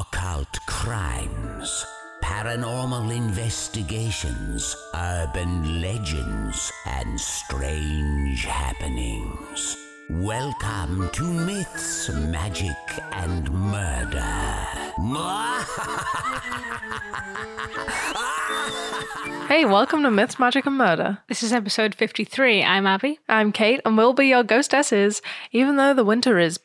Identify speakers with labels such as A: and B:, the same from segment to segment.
A: occult crimes, paranormal investigations, urban legends, and strange happenings. Welcome to Myths, Magic, and Murder.
B: Hey, welcome to Myths, Magic, and Murder.
C: This is episode 53. I'm Abby.
B: I'm Kate, and we'll be your ghostesses, even though the winter is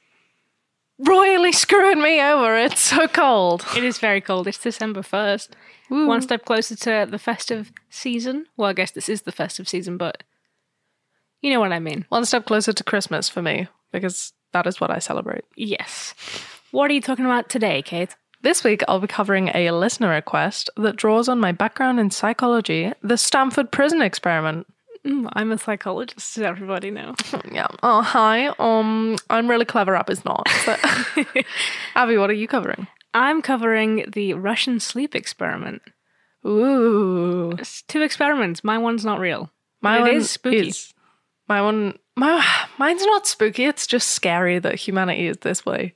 B: royally screwing me over. It's so cold.
C: It is very cold. It's December 1st. One step closer to the festive season. Well, I guess this is the festive season, but you know what I mean.
B: One step closer to Christmas for me, because that is what I celebrate.
C: Yes. What are you talking about today, Kate?
B: This week, I'll be covering a listener request that draws on my background in psychology, the Stanford Prison Experiment.
C: Mm, I'm a psychologist, does everybody know?
B: Yeah. Oh, hi. Um, I'm really clever. Ab is not. So- Abby, what are you covering?
C: I'm covering the Russian sleep experiment.
B: Ooh,
C: It's two experiments. My one's not real.
B: my
C: But
B: one
C: is spooky.
B: is- my one, my mine's not spooky. It's just scary that humanity is this way.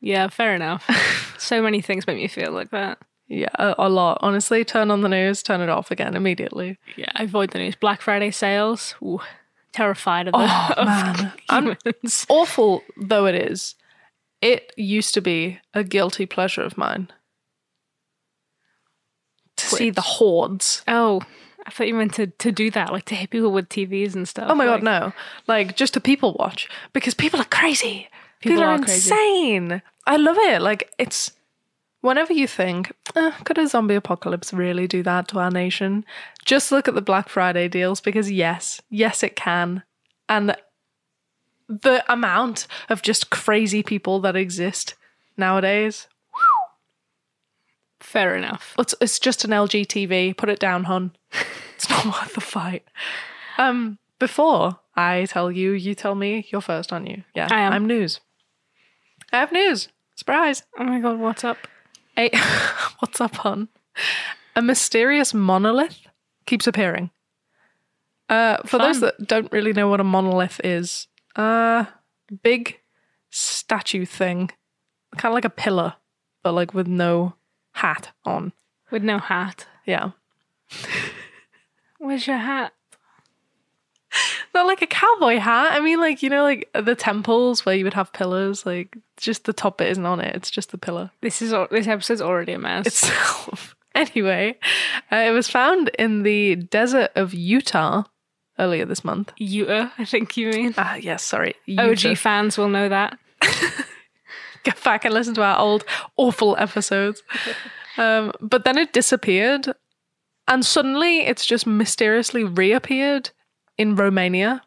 C: Yeah, fair enough. so many things make me feel like that.
B: Yeah, a, a lot. Honestly, turn on the news, turn it off again immediately.
C: Yeah, I avoid the news. Black Friday sales. Ooh, terrified of the
B: Oh, man. I'm-. Awful though it is, it used to be a guilty pleasure of mine to see the hordes.
C: Oh, I thought you meant to, to do that, like to hit people with TVs and stuff.
B: Oh my
C: like,
B: god, no! Like just to people watch because people are crazy.
C: People
B: People, are,
C: are crazy.
B: insane. I love it. Like it's whenever you think, eh, could a zombie apocalypse really do that to our nation? Just look at the Black Friday deals because yes, yes, it can, and the amount of just crazy people that exist nowadays.
C: Fair enough.
B: It's, it's just an LG TV. Put it down, hon. It's not worth the fight. Um, before I tell you, you tell me you're first, aren't you? Yeah,
C: I am.
B: I'm news. I have news. Surprise.
C: Oh my god, what's up?
B: A- What's up, hon? A mysterious monolith keeps appearing. Uh, for those that don't really know what a monolith is, uh, big statue thing, kind of like a pillar, but like with no hat on.
C: With no hat.
B: Yeah.
C: Where's your hat?
B: Not like a cowboy hat. I mean, like, you know, like the temples where you would have pillars, like, just the top bit isn't on it. It's just the pillar
C: This is this episode's already a mess.
B: itself. anyway, uh, it was found in the desert of Utah earlier this month.
C: Utah, I think you mean.
B: Ah, yes, sorry.
C: OG fans will know that.
B: Go back and listen to our old awful episodes. um, but then it disappeared, and suddenly it's just mysteriously reappeared in Romania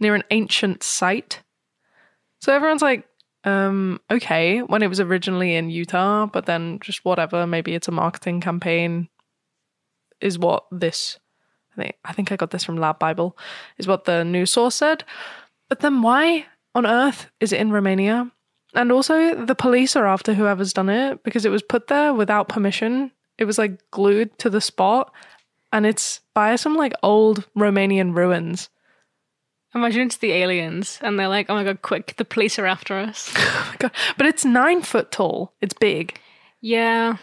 B: near an ancient site. So everyone's like, um, okay, when it was originally in Utah, but then just whatever, maybe it's a marketing campaign, is what this. I think I think I got this from LADbible, is what the news source said. But then why on earth is it in Romania? And also, the police are after whoever's done it because it was put there without permission. It was like glued to the spot, and it's by some like old Romanian ruins.
C: Imagine it's the aliens and they're like, oh my god, quick, the police are after us.
B: Oh my God. But it's nine foot tall. It's big.
C: yeah.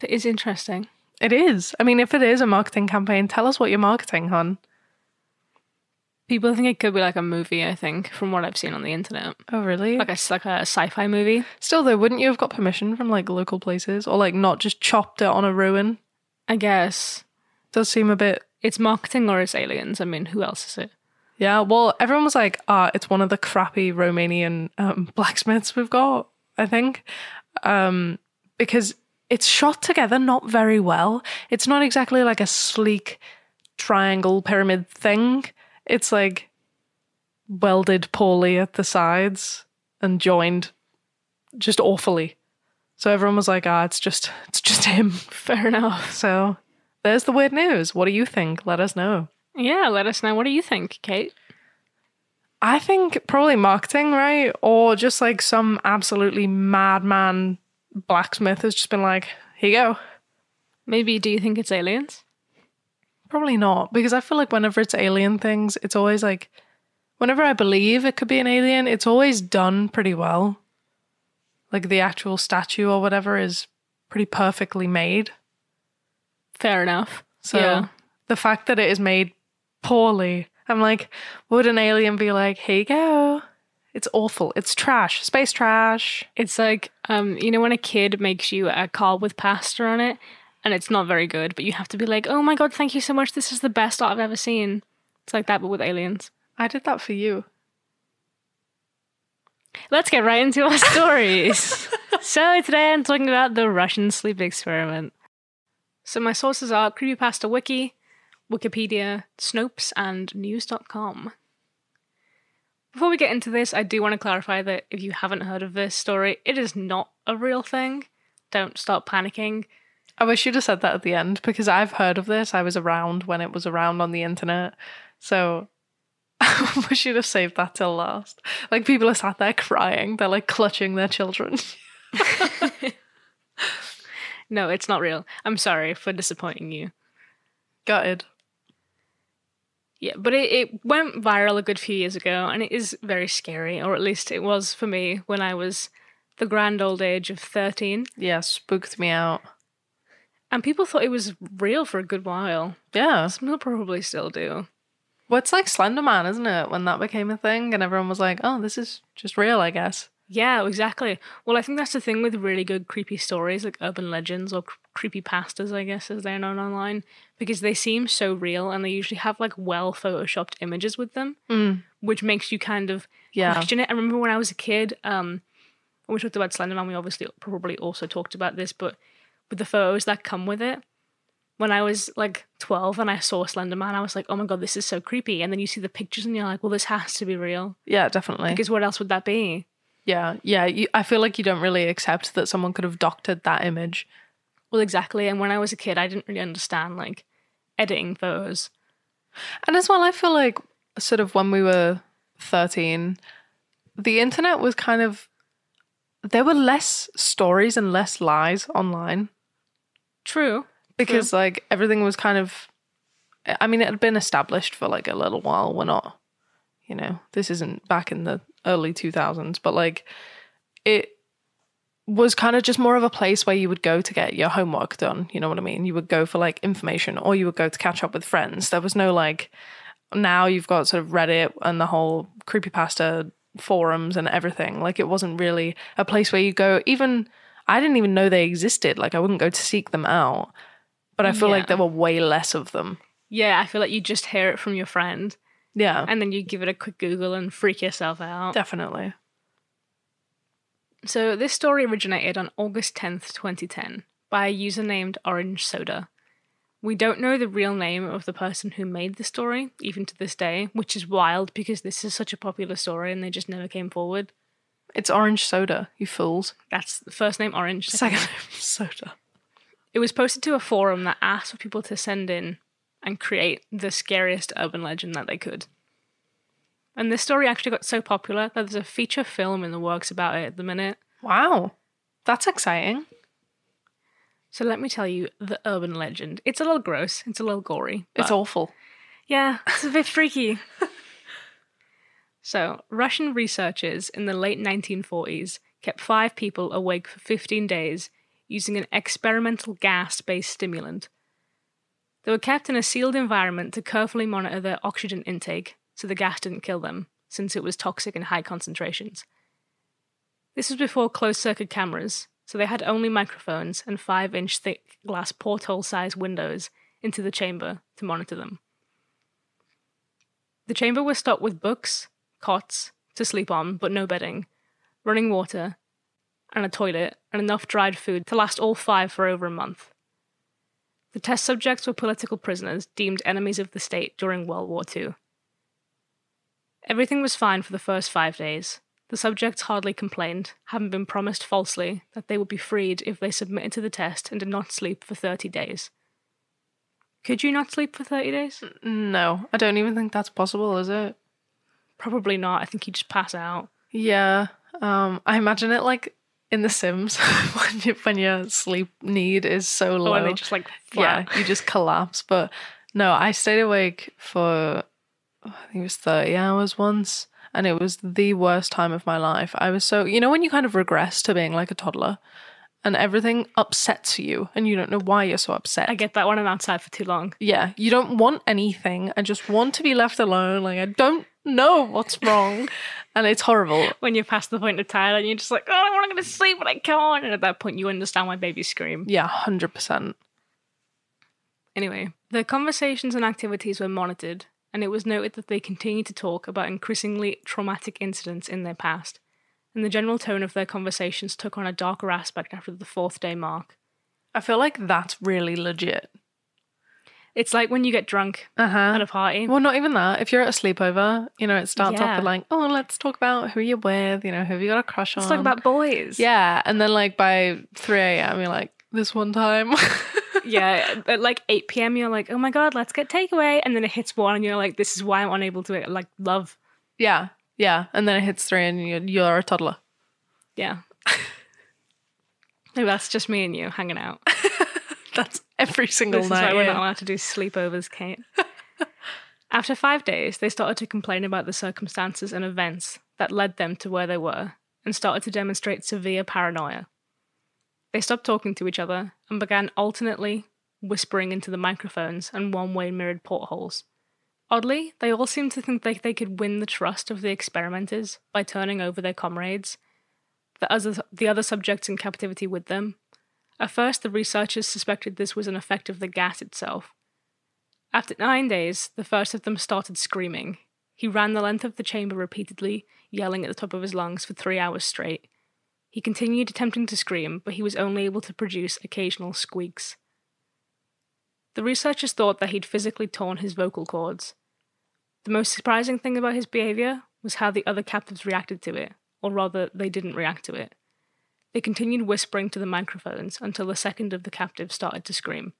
C: It is interesting.
B: It is. I mean, if it is a marketing campaign, tell us what you're marketing, hon.
C: People think it could be like a movie, I think, from what I've seen on the internet.
B: Oh, really?
C: Like a, like a sci fi movie.
B: Still, though, wouldn't you have got permission from like local places or like not just chopped it on a ruin?
C: I guess.
B: Does seem a bit
C: It's marketing or it's aliens. I mean, who else is it?
B: Yeah, well, everyone was like, ah, it's one of the crappy Romanian um, blacksmiths we've got, I think. Um, because it's shot together not very well. It's not exactly like a sleek triangle pyramid thing. It's like welded poorly at the sides and joined just awfully. So everyone was like, ah, it's just it's just him.
C: Fair enough.
B: So there's the weird news. What do you think? Let us know.
C: Yeah, let us know. What do you think, Kate?
B: I think probably marketing, right? Or just like some absolutely madman blacksmith has just been like, here you go.
C: Maybe do you think it's aliens?
B: Probably not, because I feel like whenever it's alien things, it's always like, whenever I believe it could be an alien, it's always done pretty well. like the actual statue or whatever is pretty perfectly made.
C: Fair enough.
B: So
C: Yeah.
B: the fact that it is made poorly, I'm like, would an alien be like, here you go? It's awful. It's trash. Space trash.
C: It's like, um, you know, when a kid makes you a carb with pasta on it, and it's not very good, but you have to be like, "Oh my god, thank you so much! This is the best art I've ever seen." It's like that, but with aliens.
B: I did that for you.
C: Let's get right into our stories. so today I'm talking about the Russian sleep experiment. So my sources are Creepypasta Wiki, Wikipedia, Snopes, and News.com. Before we get into this, I do want to clarify that if you haven't heard of this story, it is not a real thing. Don't start panicking.
B: I wish you'd have said that at the end because I've heard of this. I was around when it was around on the internet. So I wish you'd have saved that till last. Like people are sat there crying. They're like clutching their children.
C: No, it's not real. I'm sorry for disappointing you.
B: Gutted.
C: Yeah, but it, it went viral a good few years ago, and it is very scary, or at least it was for me when I was the grand old age of 13.
B: Yeah, spooked me out.
C: And people thought it was real for a good while.
B: Yeah.
C: Some people probably still do.
B: Well, it's like Slender Man, isn't it? When that became a thing and everyone was like, oh, this is just real, I guess.
C: Yeah, exactly. Well, I think that's the thing with really good creepy stories, like urban legends or cr- creepy pastas, I guess, as they're known online, because they seem so real and they usually have like well photoshopped images with them,
B: Mm.
C: which makes you kind of
B: Yeah.
C: question it. I remember when I was a kid, um, when we talked about Slenderman, we obviously probably also talked about this, but with the photos that come with it, when I was like 12 and I saw Slenderman, I was like, oh my god, this is so creepy. And then you see the pictures and you're like, well, this has to be real.
B: Yeah, definitely.
C: Because what else would that be?
B: Yeah, yeah. You, I feel like you don't really accept that someone could have doctored that image.
C: Well, exactly. And when I was a kid, I didn't really understand like editing photos.
B: And as well, I feel like sort of when we were 13, the internet was kind of, there were less stories and less lies online
C: True.
B: because like everything was kind of, I mean, it had been established for like a little while. We're not, you know, this isn't back in the early 2000s, but like it was kind of just more of a place where you would go to get your homework done. You know what I mean? You would go for like information or you would go to catch up with friends. There was no like, now you've got sort of Reddit and the whole creepypasta forums and everything. Like it wasn't really a place where you go, even, I didn't even know they existed. Like I wouldn't go to seek them out. But I feel
C: Yeah.
B: like there were way less of them.
C: Yeah, I feel like you just hear it from your friend
B: Yeah,
C: and then you give it a quick Google and freak yourself out.
B: definitely.
C: So, this story originated on August 10th, 2010, by a user named Orange Soda. We don't know the real name of the person who made the story, even to this day, which is wild because this is such a popular story and they just never came forward.
B: It's orange soda, you fools.
C: That's the first name Orange. second
B: Second name soda.
C: It was posted to a forum that asked for people to send in and create the scariest urban legend that they could. And this story actually got so popular that there's a feature film in the works about it at the minute.
B: Wow. That's exciting.
C: So let me tell you the urban legend. It's a little gross, it's a little gory.
B: It's awful.
C: Yeah, it's a bit freaky. so, Russian researchers in the late 1940s kept five people awake for 15 days using an experimental gas based stimulant. They were kept in a sealed environment to carefully monitor their oxygen intake so the gas didn't kill them, since it was toxic in high concentrations. This was before closed circuit cameras, so they had only microphones and 5 inch thick glass porthole sized windows into the chamber to monitor them. The chamber was stocked with books, cots to sleep on, but no bedding, running water, and a toilet, and enough dried food to last all five for over a month. The test subjects were political prisoners deemed enemies of the state during World War II. Everything was fine for the first five days. The subjects hardly complained, having been promised falsely that they would be freed if they submitted to the test and did not sleep for 30 days. Could you not sleep for 30 days?
B: No, I don't even think that's possible, is it?
C: Probably not. I think you'd just pass out.
B: Yeah. Um, I imagine it like in The Sims when you, when your sleep need is so low.
C: Oh, and they just like
B: yeah, you just collapse. But no, I stayed awake for oh, I think it was thirty hours once, and it was the worst time of my life. I was so, you know, when you kind of regress to being like a toddler and everything upsets you and you don't know why you're so upset.
C: I get that when I'm outside for too long.
B: yeah, you don't want anything. I just want to be left alone. Like, I don't know what's wrong. and it's horrible.
C: When you're past the point of tired and you're just like, oh, I want to go to sleep, but I can't. And at that point, you understand why babies scream.
B: Yeah, 100%.
C: Anyway, the conversations and activities were monitored, and it was noted that they continued to talk about increasingly traumatic incidents in their past, and the general tone of their conversations took on a darker aspect after the fourth day mark.
B: I feel like that's really legit.
C: It's like when you get drunk
B: Uh huh.
C: at a party.
B: Well, not even that. If you're at a sleepover, you know, it starts off
C: Yeah.
B: with like, oh, let's talk about who you're with, you know, who have you got a crush on.
C: Let's talk about boys.
B: Yeah. And then, like, by 3 a.m., you're like, this one time.
C: yeah. At like 8 p.m., you're like, oh my God, let's get takeaway. And then it hits one, and you're like, this is why I'm unable to like love.
B: yeah. Yeah. And then it hits 3 and you're, you're a toddler.
C: Yeah. Maybe that's just me and you hanging out.
B: That's every single
C: This is
B: night.
C: why we're
B: yeah.
C: not allowed to do sleepovers, Kate. After five days, they started to complain about the circumstances and events that led them to where they were and started to demonstrate severe paranoia. They stopped talking to each other and began alternately whispering into the microphones and one way mirrored portholes. Oddly, they all seemed to think that they could win the trust of the experimenters by turning over their comrades, the other, the other subjects in captivity with them, at first, the researchers suspected this was an effect of the gas itself. After nine days, the first of them started screaming. He ran the length of the chamber repeatedly, yelling at the top of his lungs for three hours straight. He continued attempting to scream, but he was only able to produce occasional squeaks. The researchers thought that he'd physically torn his vocal cords. The most surprising thing about his behavior was how the other captives reacted to it, or rather, they didn't react to it. They continued whispering to the microphones until the second of the captives started to scream.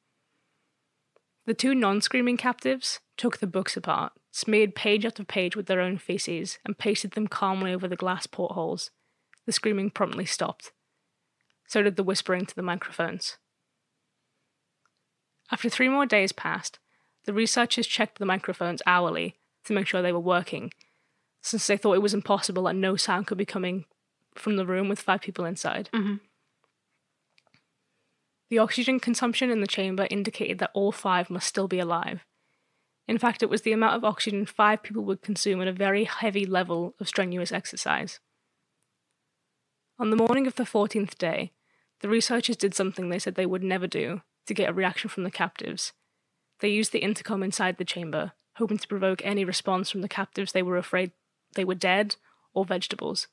C: The two non screaming captives took the books apart, smeared page after page with their own feces, and pasted them calmly over the glass portholes. The screaming promptly stopped. So did the whispering to the microphones. After three more days passed, the researchers checked the microphones hourly to make sure they were working, since they thought it was impossible that no sound could be coming from the room with five people inside.
B: Mhm.
C: The oxygen consumption in the chamber indicated that all five must still be alive. In fact, it was the amount of oxygen five people would consume at a very heavy level of strenuous exercise. On the morning of the 14th day, the researchers did something they said they would never do to get a reaction from the captives. They used the intercom inside the chamber, hoping to provoke any response from the captives they were afraid they were dead or vegetables.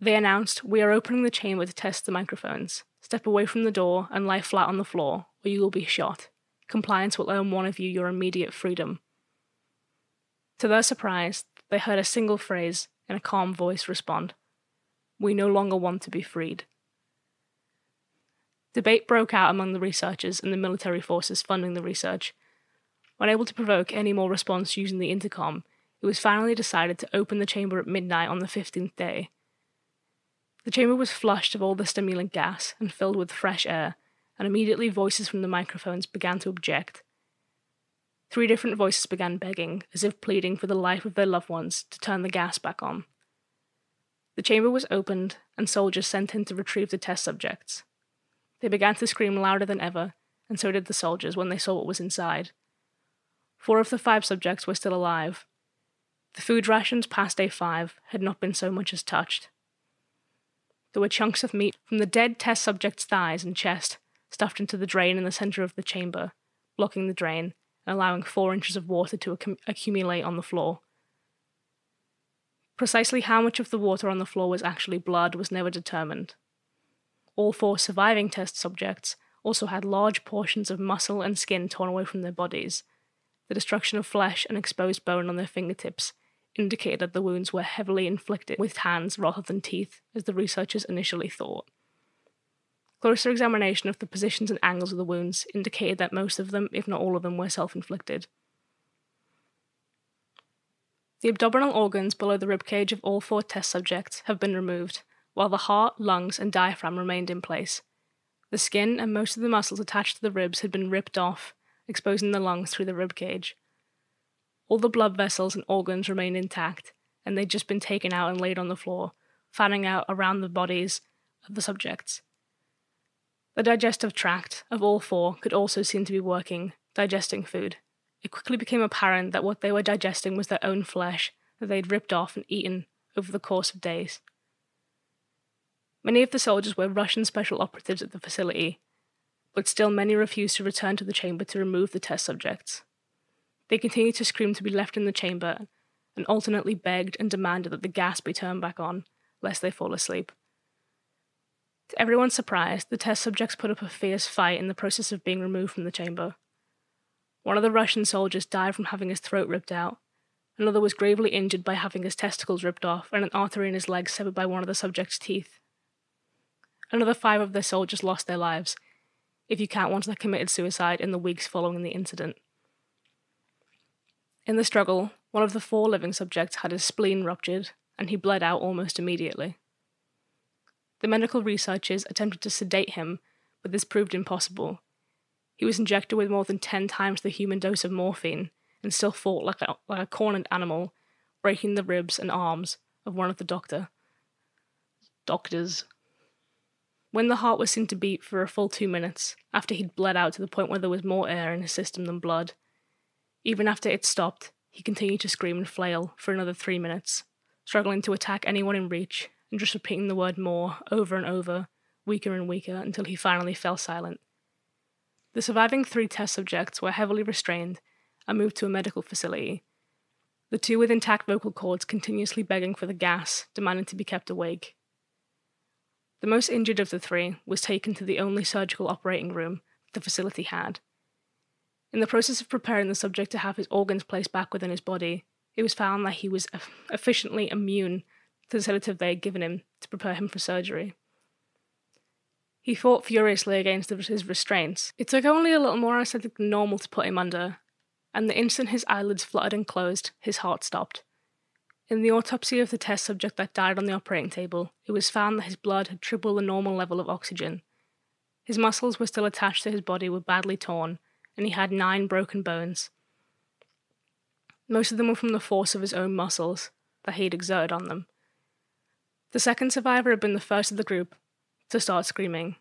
C: They announced, We are opening the chamber to test the microphones. Step away from the door and lie flat on the floor, or you will be shot. Compliance will earn one of you your immediate freedom. To their surprise, they heard a single phrase in a calm voice respond We no longer want to be freed. Debate broke out among the researchers and the military forces funding the research. Unable to provoke any more response using the intercom, it was finally decided to open the chamber at midnight on the 15th day. The chamber was flushed of all the stimulant gas and filled with fresh air, and immediately voices from the microphones began to object. Three different voices began begging, as if pleading for the life of their loved ones, to turn the gas back on. The chamber was opened, and soldiers sent in to retrieve the test subjects. They began to scream louder than ever, and so did the soldiers when they saw what was inside. Four of the five subjects were still alive. The food rations past day five had not been so much as touched. There were chunks of meat from the dead test subject's thighs and chest stuffed into the drain in the center of the chamber, blocking the drain and allowing four inches of water to accum- accumulate on the floor. Precisely how much of the water on the floor was actually blood was never determined. All four surviving test subjects also had large portions of muscle and skin torn away from their bodies. The destruction of flesh and exposed bone on their fingertips indicated that the wounds were heavily inflicted with hands rather than teeth, as the researchers initially thought. Closer examination of the positions and angles of the wounds indicated that most of them, if not all of them, were self inflicted. The abdominal organs below the ribcage of all four test subjects have been removed, while the heart, lungs, and diaphragm remained in place. The skin and most of the muscles attached to the ribs had been ripped off, exposing the lungs through the ribcage. All the blood vessels and organs remained intact, and they'd just been taken out and laid on the floor, fanning out around the bodies of the subjects. The digestive tract of all four could also seem to be working, digesting food. It quickly became apparent that what they were digesting was their own flesh that they'd ripped off and eaten over the course of days. Many of the soldiers were Russian special operatives at the facility, but still many refused to return to the chamber to remove the test subjects. They continued to scream to be left in the chamber and alternately begged and demanded that the gas be turned back on, lest they fall asleep. To everyone's surprise, the test subjects put up a fierce fight in the process of being removed from the chamber. One of the Russian soldiers died from having his throat ripped out. Another was gravely injured by having his testicles ripped off and an artery in his leg severed by one of the subject's teeth. Another five of their soldiers lost their lives, if you count ones that committed suicide in the weeks following the incident. In the struggle, one of the four living subjects had his spleen ruptured, and he bled out almost immediately. The medical researchers attempted to sedate him, but this proved impossible. He was injected with more than 10 times the human dose of morphine and still fought like a, like a cornered animal, breaking the ribs and arms of one of the doctor. Doctors. When the heart was seen to beat for a full two minutes, after he'd bled out to the point where there was more air in his system than blood, even after it stopped, he continued to scream and flail for another three minutes, struggling to attack anyone in reach and just repeating the word more over and over, weaker and weaker, until he finally fell silent. The surviving three test subjects were heavily restrained and moved to a medical facility. The two with intact vocal cords continuously begging for the gas, demanding to be kept awake. The most injured of the three was taken to the only surgical operating room the facility had. In the process of preparing the subject to have his organs placed back within his body, it was found that he was efficiently immune to the sedative they had given him to prepare him for surgery. He fought furiously against his restraints. It took only a little more anesthetic than normal to put him under, and the instant his eyelids fluttered and closed, his heart stopped. In the autopsy of the test subject that died on the operating table, it was found that his blood had triple the normal level of oxygen. His muscles were still attached to his body were badly torn, and he had nine broken bones. Most of them were from the force of his own muscles that he had exerted on them. The second survivor had been the first of the group to start screaming.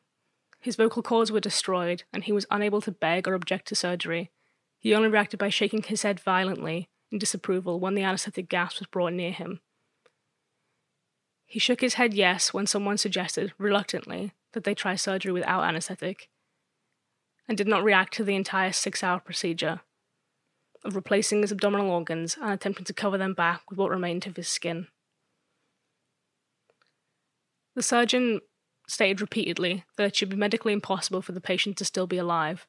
C: His vocal cords were destroyed, and he was unable to beg or object to surgery. He only reacted by shaking his head violently in disapproval when the anesthetic gas was brought near him. He shook his head yes when someone suggested, reluctantly, that they try surgery without anesthetic, and did not react to the entire six hour procedure of replacing his abdominal organs and attempting to cover them back with what remained of his skin. The surgeon stated repeatedly that it should be medically impossible for the patient to still be alive.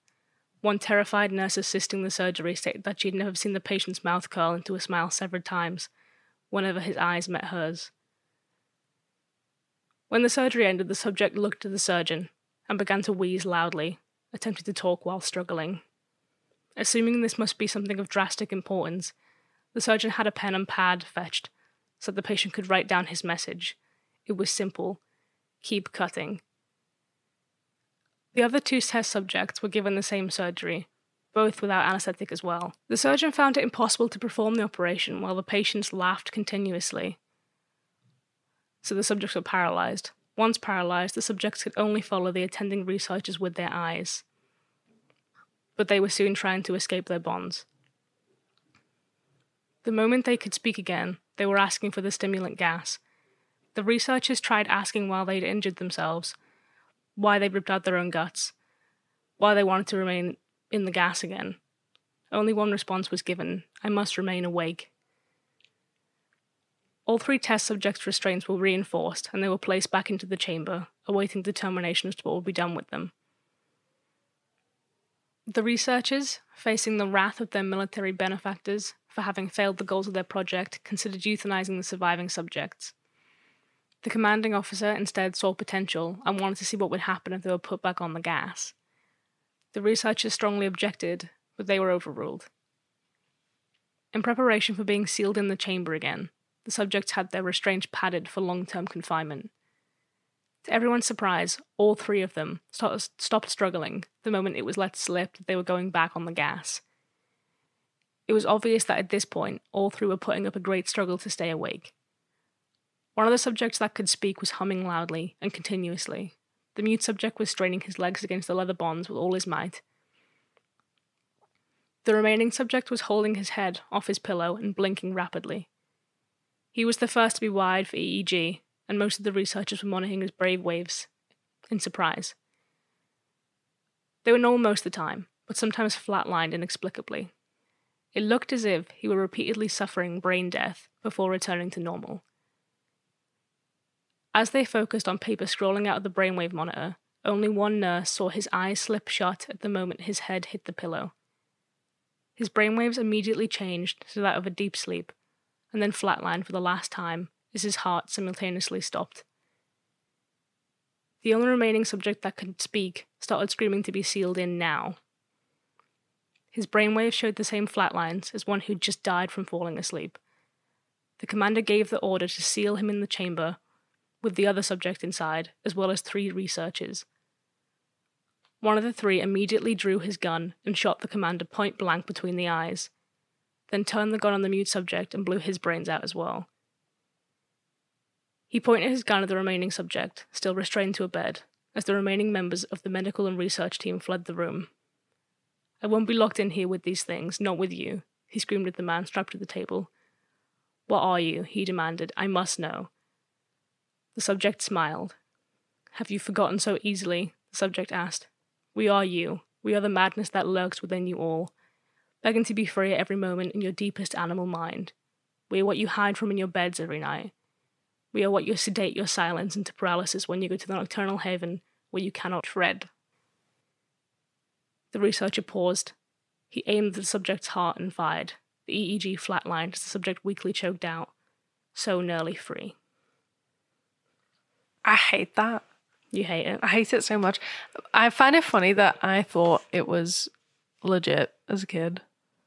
C: One terrified nurse assisting the surgery stated that she had never seen the patient's mouth curl into a smile several times whenever his eyes met hers. When the surgery ended, the subject looked to the surgeon and began to wheeze loudly, attempting to talk while struggling. Assuming this must be something of drastic importance, the surgeon had a pen and pad fetched so that the patient could write down his message. It was simple keep cutting. The other two test subjects were given the same surgery, both without anesthetic as well. The surgeon found it impossible to perform the operation while the patients laughed continuously. So the subjects were paralyzed. Once paralyzed, the subjects could only follow the attending researchers with their eyes. But they were soon trying to escape their bonds. The moment they could speak again, they were asking for the stimulant gas. The researchers tried asking why they'd injured themselves, why they ripped out their own guts, why they wanted to remain in the gas again. Only one response was given I must remain awake. All three test subjects' restraints were reinforced and they were placed back into the chamber, awaiting determination as to what would be done with them. The researchers, facing the wrath of their military benefactors for having failed the goals of their project, considered euthanizing the surviving subjects. The commanding officer instead saw potential and wanted to see what would happen if they were put back on the gas. The researchers strongly objected, but they were overruled. In preparation for being sealed in the chamber again, the subjects had their restraints padded for long term confinement. To everyone's surprise, all three of them stopped struggling the moment it was let slip that they were going back on the gas. It was obvious that at this point, all three were putting up a great struggle to stay awake. One of the subjects that could speak was humming loudly and continuously. The mute subject was straining his legs against the leather bonds with all his might. The remaining subject was holding his head off his pillow and blinking rapidly. He was the first to be wired for EEG, and most of the researchers were monitoring his brain waves in surprise. They were normal most of the time, but sometimes flatlined inexplicably. It looked as if he were repeatedly suffering brain death before returning to normal. As they focused on paper scrolling out of the brainwave monitor, only one nurse saw his eyes slip shut at the moment his head hit the pillow. His brainwaves immediately changed to that of a deep sleep, and then flatlined for the last time as his heart simultaneously stopped. The only remaining subject that could speak started screaming to be sealed in now. His brainwaves showed the same flatlines as one who'd just died from falling asleep. The commander gave the order to seal him in the chamber with the other subject inside, as well as three researchers. One of the three immediately drew his gun and shot the commander point blank between the eyes, then turned the gun on the mute subject and blew his brains out as well. He pointed his gun at the remaining subject, still restrained to a bed, as the remaining members of the medical and research team fled the room. I won't be locked in here with these things, not with you, he screamed at the man strapped to the table. What are you? he demanded. I must know. The subject smiled. Have you forgotten so easily? The subject asked. We are you. We are the madness that lurks within you all, begging to be free at every moment in your deepest animal mind. We are what you hide from in your beds every night. We are what you sedate your silence into paralysis when you go to the nocturnal haven where you cannot tread. The researcher paused. He aimed at the subject's heart and fired. The EEG flatlined as the subject weakly choked out, so nearly free.
B: I hate that.
C: You hate it.
B: I hate it so much. I find it funny that I thought it was legit as a kid.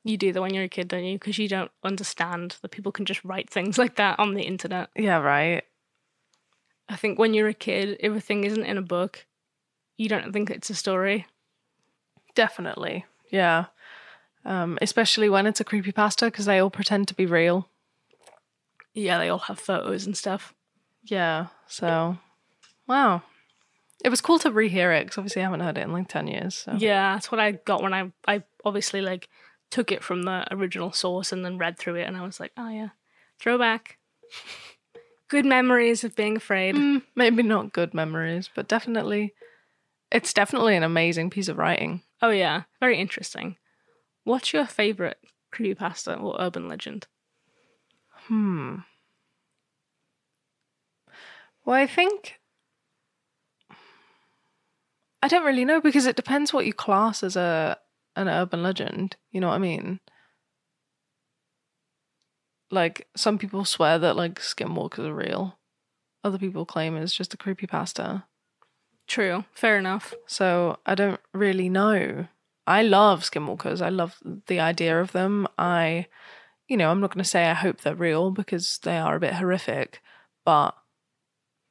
C: You do that when you're a kid, don't you? Because you don't understand that people can just write things like that on the internet.
B: Yeah, right.
C: I think when you're a kid, if a thing isn't in a book, you don't think it's a story.
B: Definitely. Yeah. Um, especially when it's a creepy pasta because they all pretend to be real.
C: Yeah, they all have photos and stuff.
B: Yeah. So, wow. It was cool to rehear it because obviously I haven't heard it in like 10 years. So.
C: Yeah, that's what I got when I I obviously like took it from the original source and then read through it and I was like, oh yeah, throwback. Good memories of being afraid.
B: Mm, maybe not good memories, but definitely, it's definitely an amazing piece of writing.
C: Oh yeah, very interesting. What's your favorite creepypasta or urban legend?
B: Hmm. Well, I think I don't really know because it depends what you class as a an urban legend. You know what I mean? Like some people swear that like skinwalkers are real. Other people claim it's just a creepy pasta.
C: True, fair enough.
B: So I don't really know. I love skinwalkers. I love the idea of them. I, you know, I'm not going to say I hope they're real because they are a bit horrific, but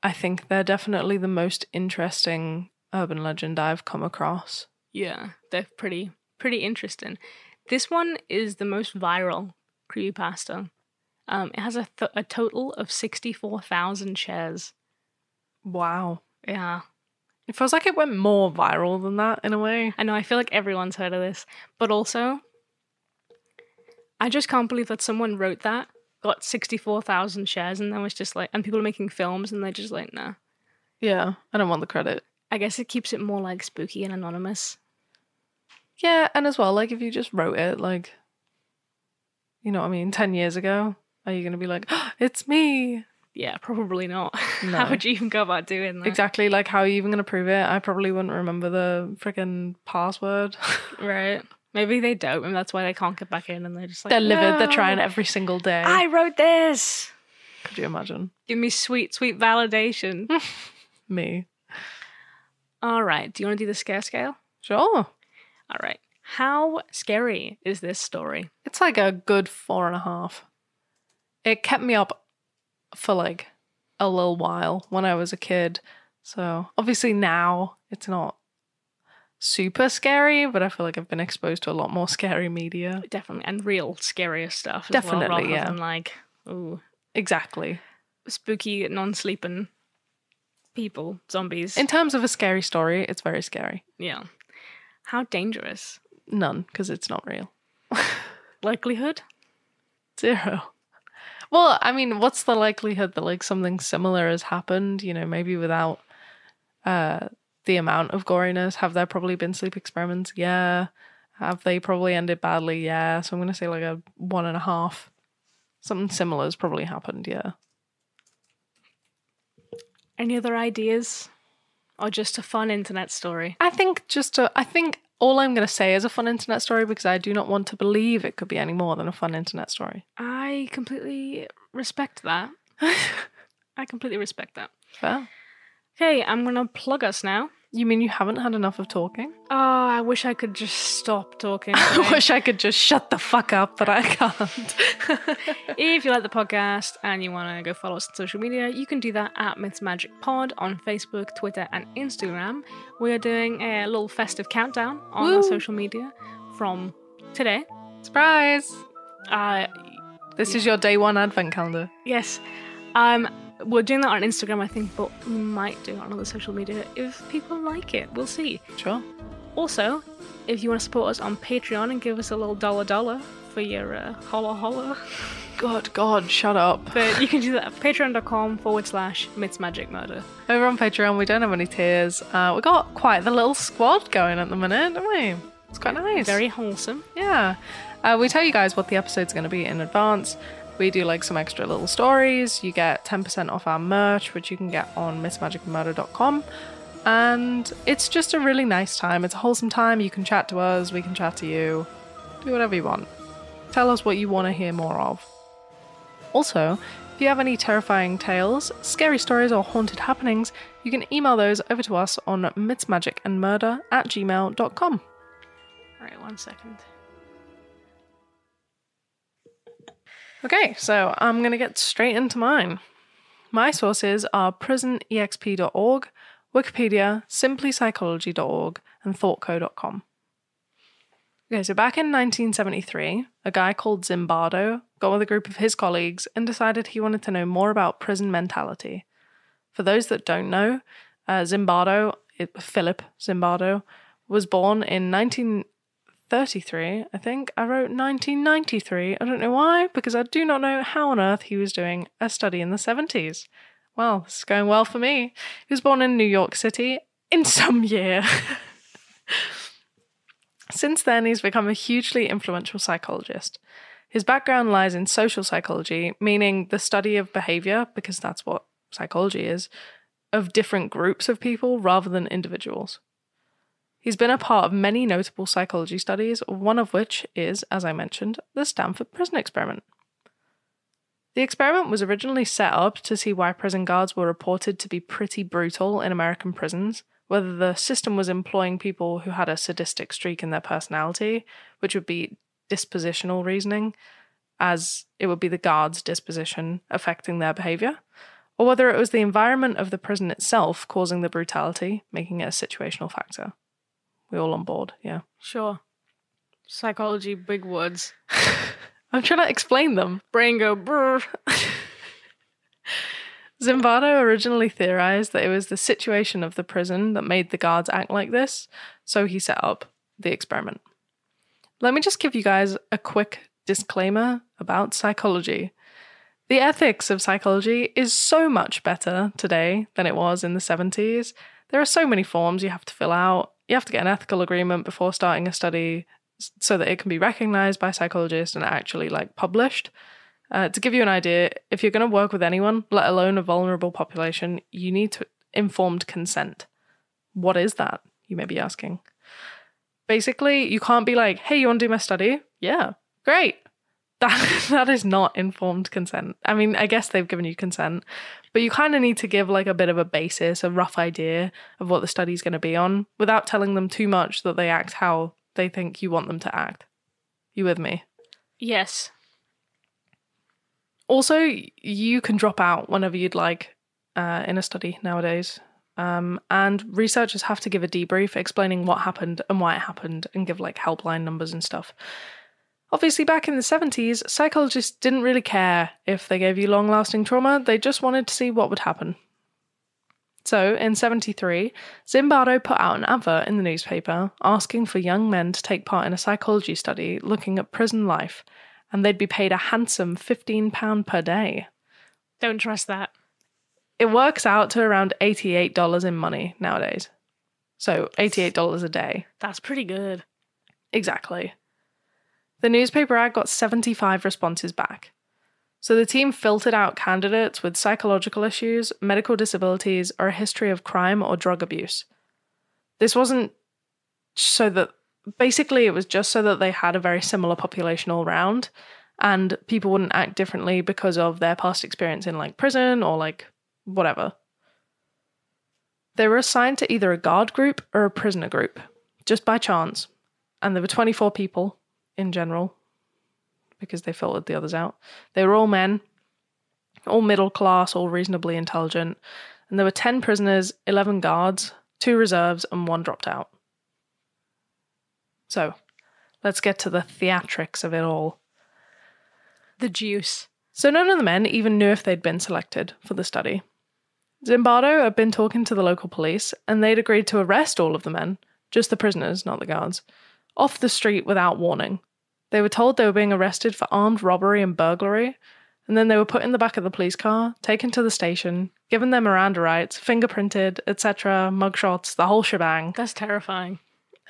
B: I think they're definitely the most interesting urban legend I've come across.
C: Yeah, they're pretty pretty interesting. This one is the most viral creepypasta. Um, it has a, th- a total of 64,000 shares.
B: Wow.
C: Yeah.
B: It feels like it went more viral than that in a way.
C: I know, I feel like everyone's heard of this. But also, I just can't believe that someone wrote that, got 64,000 shares, and then was just like, and people are making films and they're just like, nah.
B: Yeah, I don't want the credit.
C: I guess it keeps it more like spooky and anonymous.
B: Yeah, and as well, like if you just wrote it, like, you know what I mean, 10 years ago, are you going to be like, oh, it's me?
C: Yeah, probably not.
B: No.
C: How would you even go about doing that?
B: Exactly. Like, how are you even going to prove it? I probably wouldn't remember the freaking password.
C: Right. Maybe they don't, and that's why they can't get back in, and they're just like,
B: they're livid. They're trying every single day.
C: I wrote this.
B: Could you imagine?
C: Give me sweet, sweet validation.
B: Me.
C: All right. Do you want to do the scare scale?
B: Sure.
C: All right. How scary is this story?
B: It's like a good four and a half. It kept me up for like a little while when I was a kid. So obviously now it's not super scary, but I feel like I've been exposed to a lot more scary media.
C: Definitely. And real scarier stuff.
B: Definitely,
C: well, rather
B: yeah.
C: Than like, ooh,
B: Exactly.
C: spooky, non sleeping people, zombies.
B: In terms of a scary story, it's very scary.
C: yeah. How dangerous?
B: None, because it's not real.
C: Likelihood?
B: Zero. Well, I mean, what's the likelihood that like something similar has happened? You know, maybe without uh the amount of goriness. Have there probably been sleep experiments? Yeah. Have they probably ended badly? Yeah. So I'm gonna say like a one and a half. Something similar has probably happened. Yeah.
C: Any other ideas? Or just a fun internet story?
B: I think just a, I think all I'm gonna say is a fun internet story because I do not want to believe it could be any more than a fun internet story.
C: I completely respect that. I completely respect that.
B: Fair.
C: Okay, I'm gonna plug us now.
B: You mean you haven't had enough of talking?
C: Oh, I wish I could just stop talking.
B: I wish I could just shut the fuck up, but I can't.
C: if you like the podcast and you want to go follow us on social media, you can do that at Myths Magic Pod on Facebook, Twitter, and Instagram. We are doing a little festive countdown on our social media from today.
B: Surprise!
C: Uh,
B: This is your day one advent calendar.
C: yes, um, we're doing that on Instagram, I think, but we might do it on other social media if people like it. We'll see.
B: Sure.
C: Also, if you want to support us on Patreon and give us a little dollar dollar for your uh, holla holla,
B: God, God, shut up.
C: but you can do that at patreon.com forward slash Myths Magic Murder.
B: Over on Patreon, we don't have any tiers. Uh, we got quite the little squad going at the minute, don't we? It's quite nice.
C: Very wholesome.
B: Yeah. Uh, we tell you guys what the episode's going to be in advance. We do like some extra little stories. You get 10% off our merch, which you can get on mythsmagicmurder.com. And it's just a really nice time. It's a wholesome time. You can chat to us, we can chat to you. Do whatever you want. Tell us what you want to hear more of. Also, if you have any terrifying tales, scary stories, or haunted happenings, you can email those over to us on mythsmagicandmurder at gmail.com.
C: Alright, one second.
B: Okay, so I'm going to get straight into mine. My sources are prisonexp.org, Wikipedia, simplypsychology.org, and thoughtco.com. Okay, so back in 1973, a guy called Zimbardo got with a group of his colleagues and decided he wanted to know more about prison mentality. For those that don't know, uh, Zimbardo, it, Philip Zimbardo, was born in 1933, I think. I wrote 1993. I don't know why, because I do not know how on earth he was doing a study in the 70s. Well, is going well for me. He was born in New York City in some year. Since then, he's become a hugely influential psychologist. His background lies in social psychology, meaning the study of behavior, because that's what psychology is, of different groups of people rather than individuals. He's been a part of many notable psychology studies, one of which is, as I mentioned, the Stanford Prison Experiment. The experiment was originally set up to see why prison guards were reported to be pretty brutal in American prisons, whether the system was employing people who had a sadistic streak in their personality, which would be dispositional reasoning, as it would be the guards' disposition affecting their behavior, or whether it was the environment of the prison itself causing the brutality, making it a situational factor. We all on board, yeah.
C: Sure. Psychology, big words.
B: I'm trying to explain them.
C: Brain go brr.
B: Zimbardo originally theorized that it was the situation of the prison that made the guards act like this, so he set up the experiment. Let me just give you guys a quick disclaimer about psychology. The ethics of psychology is so much better today than it was in the 70s. There are so many forms you have to fill out. You have to get an ethical agreement before starting a study so that it can be recognized by psychologists and actually like published. Uh, to give you an idea, if you're going to work with anyone, let alone a vulnerable population, you need to informed consent. What is that? You may be asking. Basically, you can't be like, "Hey, you want to do my study? Yeah, great." That that is not informed consent. I mean, I guess they've given you consent, but you kind of need to give like a bit of a basis, a rough idea of what the study's going to be on, without telling them too much that they act how they think you want them to act. You with me?
C: Yes.
B: Also, you can drop out whenever you'd like uh, in a study nowadays. Um, and researchers have to give a debrief explaining what happened and why it happened and give like helpline numbers and stuff. Obviously, back in the 70s, psychologists didn't really care if they gave you long lasting trauma, they just wanted to see what would happen. So, in 73, Zimbardo put out an advert in the newspaper asking for young men to take part in a psychology study looking at prison life, and they'd be paid a handsome £15 per day.
C: Don't trust that.
B: It works out to around $88 in money nowadays. So, $88 a day.
C: That's pretty good.
B: Exactly. The newspaper ad got 75 responses back. So the team filtered out candidates with psychological issues, medical disabilities, or a history of crime or drug abuse. This wasn't so that basically it was just so that they had a very similar population all round and people wouldn't act differently because of their past experience in like prison or like whatever. They were assigned to either a guard group or a prisoner group, just by chance. And there were 24 people in general because they filtered the others out. They were all men, all middle class, all reasonably intelligent. And there were 10 prisoners, 11 guards, two reserves, and one dropped out. So, let's get to the theatrics of it all.
C: The juice.
B: So, none of the men even knew if they'd been selected for the study. Zimbardo had been talking to the local police, and they'd agreed to arrest all of the men, just the prisoners, not the guards, off the street without warning. They were told they were being arrested for armed robbery and burglary, and then they were put in the back of the police car, taken to the station, given their Miranda rights, fingerprinted, etc., mugshots, the whole shebang,
C: That's terrifying.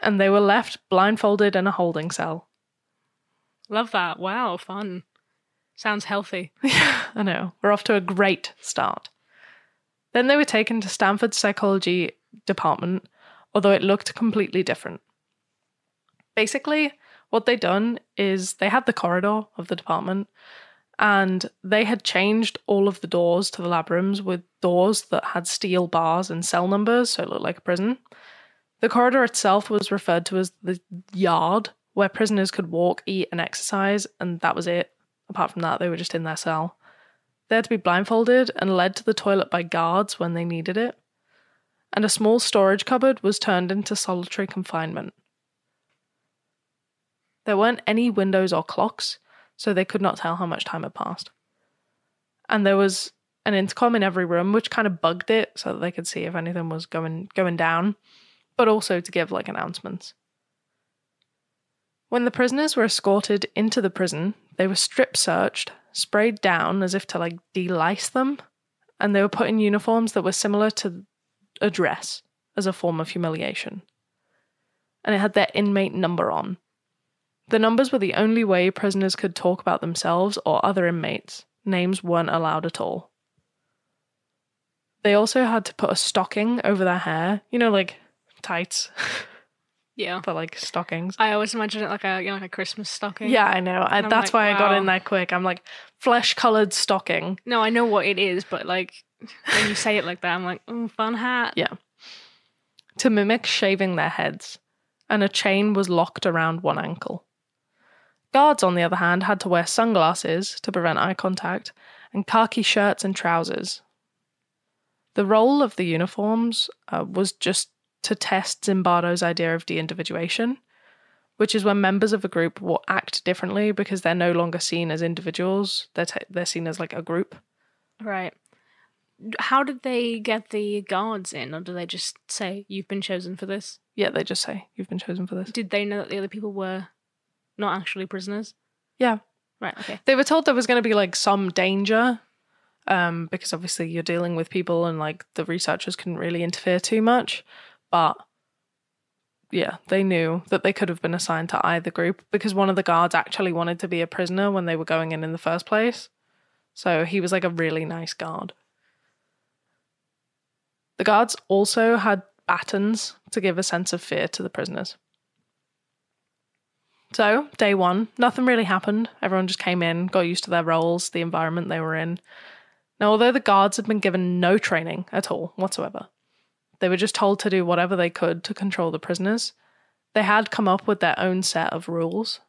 B: and they were left blindfolded in a holding cell.
C: Love that. Wow, fun. Sounds healthy.
B: Yeah, I know, we're off to a great start. Then they were taken to Stanford's psychology department, although it looked completely different. Basically, what they'd done is they had the corridor of the department and they had changed all of the doors to the lab rooms with doors that had steel bars and cell numbers, so it looked like a prison. The corridor itself was referred to as the yard, where prisoners could walk, eat, and exercise, and that was it. Apart from that, they were just in their cell. They had to be blindfolded and led to the toilet by guards when they needed it. And a small storage cupboard was turned into solitary confinement. There weren't any windows or clocks, so they could not tell how much time had passed. And there was an intercom in every room, which kind of bugged it so that they could see if anything was going going down, but also to give like announcements. When the prisoners were escorted into the prison, they were strip searched, sprayed down as if to like delice them, and they were put in uniforms that were similar to a dress as a form of humiliation. And it had their inmate number on. The numbers were the only way prisoners could talk about themselves or other inmates. Names weren't allowed at all. They also had to put a stocking over their hair, you know, like tights,
C: Yeah.
B: but like stockings.
C: I always imagine it like a you know like a Christmas stocking.
B: Yeah, I know. I, that's
C: like,
B: why I got in there quick. I'm like, flesh colored stocking.
C: No, I know what it is, but like when you say it like that, I'm like, mm, fun hat.
B: Yeah. To mimic shaving their heads, and a chain was locked around one ankle. Guards, on the other hand, had to wear sunglasses to prevent eye contact and khaki shirts and trousers. The role of the uniforms uh, was just to test Zimbardo's idea of de individuation, which is when members of a group will act differently because they're no longer seen as individuals, they're, t- they're seen as like a group.
C: Right. How did they get the guards in, or do they just say you've been chosen for this?
B: Yeah, they just say, You've been chosen for this.
C: Did they know that the other people were not actually prisoners?
B: Yeah.
C: Right. Okay.
B: they were told there was going to be like some danger um because obviously you're dealing with people and like the researchers couldn't really interfere too much but yeah they knew that they could have been assigned to either group because one of the guards actually wanted to be a prisoner when they were going in in the first place so he was like a really nice guard the guards also had batons to give a sense of fear to the prisoners so, day one, nothing really happened. Everyone just came in, got used to their roles, the environment they were in. Now, although the guards had been given no training at all whatsoever, they were just told to do whatever they could to control the prisoners. They had come up with their own set of rules.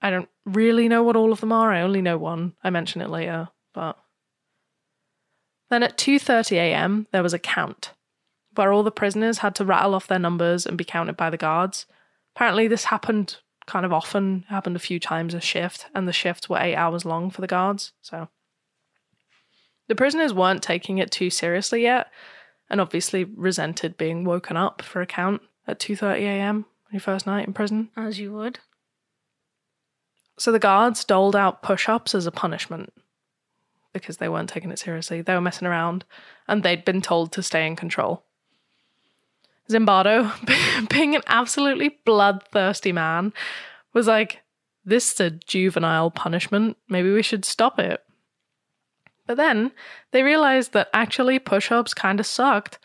B: I don't really know what all of them are. I only know one. I mention it later, but then at 2:30 a.m. there was a count. where all the prisoners had to rattle off their numbers and be counted by the guards. Apparently, this happened kind of often, happened a few times a shift, and the shifts were eight hours long for the guards. So the prisoners weren't taking it too seriously yet, and obviously resented being woken up for a count at 2:30 a.m. on your first night in prison.
C: As you would.
B: So the guards doled out push-ups as a punishment because they weren't taking it seriously. They were messing around, and they'd been told to stay in control. Zimbardo, being an absolutely bloodthirsty man, was like, This is a juvenile punishment. Maybe we should stop it. But then they realized that actually push ups kind of sucked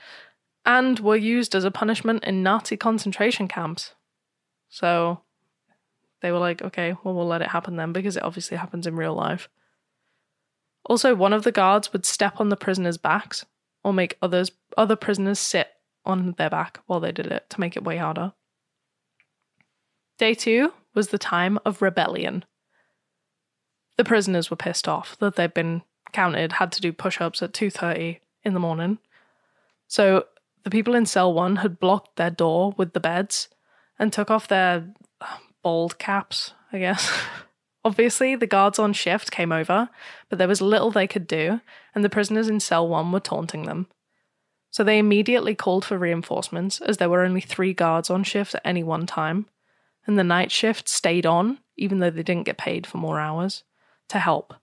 B: and were used as a punishment in Nazi concentration camps. So they were like, okay, well, we'll let it happen then because it obviously happens in real life. Also, one of the guards would step on the prisoners' backs or make others other prisoners sit on their back while they did it to make it way harder. Day two was the time of rebellion. The prisoners were pissed off that they'd been counted, had to do push-ups at 2:30 in the morning. So the people in cell 1 had blocked their door with the beds and took off their uh, bald caps, I guess. Obviously, the guards on shift came over, but there was little they could do, and the prisoners in cell 1 were taunting them. So they immediately called for reinforcements, as there were only three guards on shift at any one time, and the night shift stayed on, even though they didn't get paid for more hours, to help.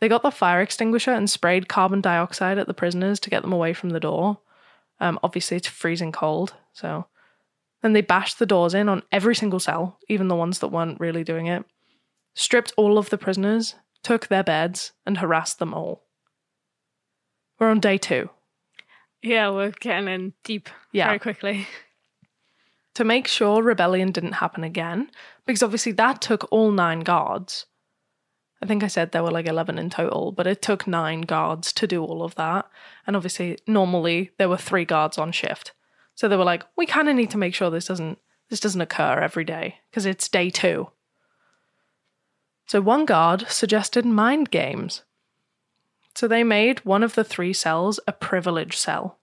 B: They got the fire extinguisher and sprayed carbon dioxide at the prisoners to get them away from the door. Um, obviously, it's freezing cold, so. Then they bashed the doors in on every single cell, even the ones that weren't really doing it, stripped all of the prisoners, took their beds, and harassed them all. We're on day two.
C: Yeah, we're getting in deep
B: Yeah.
C: very quickly.
B: to make sure rebellion didn't happen again, because obviously that took all nine guards. I think I said there were like 11 in total, but it took nine guards to do all of that. And obviously, normally there were three guards on shift. So they were like, we kind of need to make sure this doesn't this doesn't occur every day because it's day 2. So one guard suggested mind games. So they made one of the three cells a privilege cell.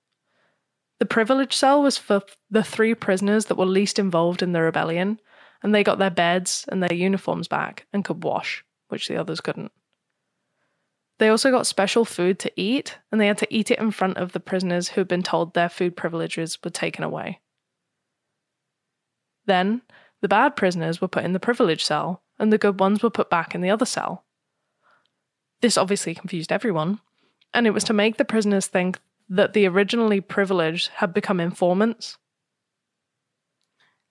B: The privilege cell was for the three prisoners that were least involved in the rebellion, and they got their beds and their uniforms back and could wash, which the others couldn't. They also got special food to eat, and they had to eat it in front of the prisoners who had been told their food privileges were taken away. Then, the bad prisoners were put in the privilege cell, and the good ones were put back in the other cell. This obviously confused everyone, and it was to make the prisoners think that the originally privileged had become informants.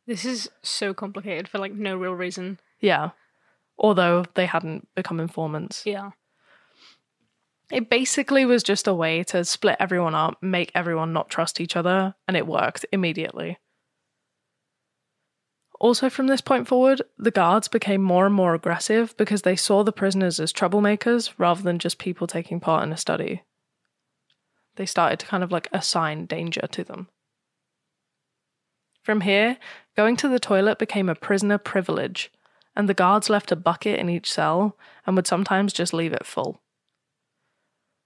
C: This is so complicated for like no real reason.
B: Yeah. Although they hadn't become informants.
C: Yeah.
B: It basically was just a way to split everyone up, make everyone not trust each other, and it worked immediately. Also, from this point forward, the guards became more and more aggressive because they saw the prisoners as troublemakers rather than just people taking part in a study. They started to kind of like assign danger to them. From here, going to the toilet became a prisoner privilege, and the guards left a bucket in each cell and would sometimes just leave it full.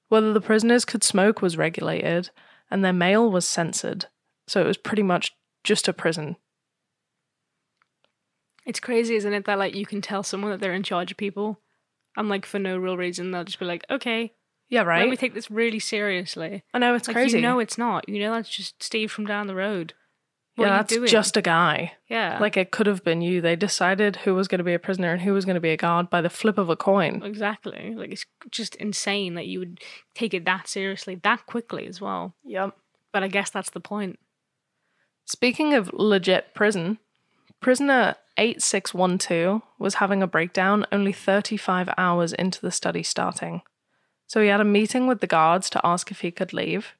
B: Whether the prisoners could smoke was regulated, and their mail was censored, so it was pretty much just a prison.
C: It's crazy, isn't it, that like you can tell someone that they're in charge of people and like for no real reason they'll just be like, Okay,
B: Yeah, right.
C: let me take this really seriously.
B: I know it's
C: like
B: crazy.
C: you know it's not. You know that's just Steve from down the road. What
B: yeah,
C: are you
B: that's
C: doing?
B: just a guy.
C: Yeah.
B: Like it could have been you. They decided who was going to be a prisoner and who was going to be a guard by the flip of a coin.
C: Exactly. Like it's just insane that you would take it that seriously that quickly as well.
B: Yep.
C: But I guess that's the point.
B: Speaking of legit prison, prisoner 8612 was having a breakdown only 35 hours into the study starting. So he had a meeting with the guards to ask if he could leave.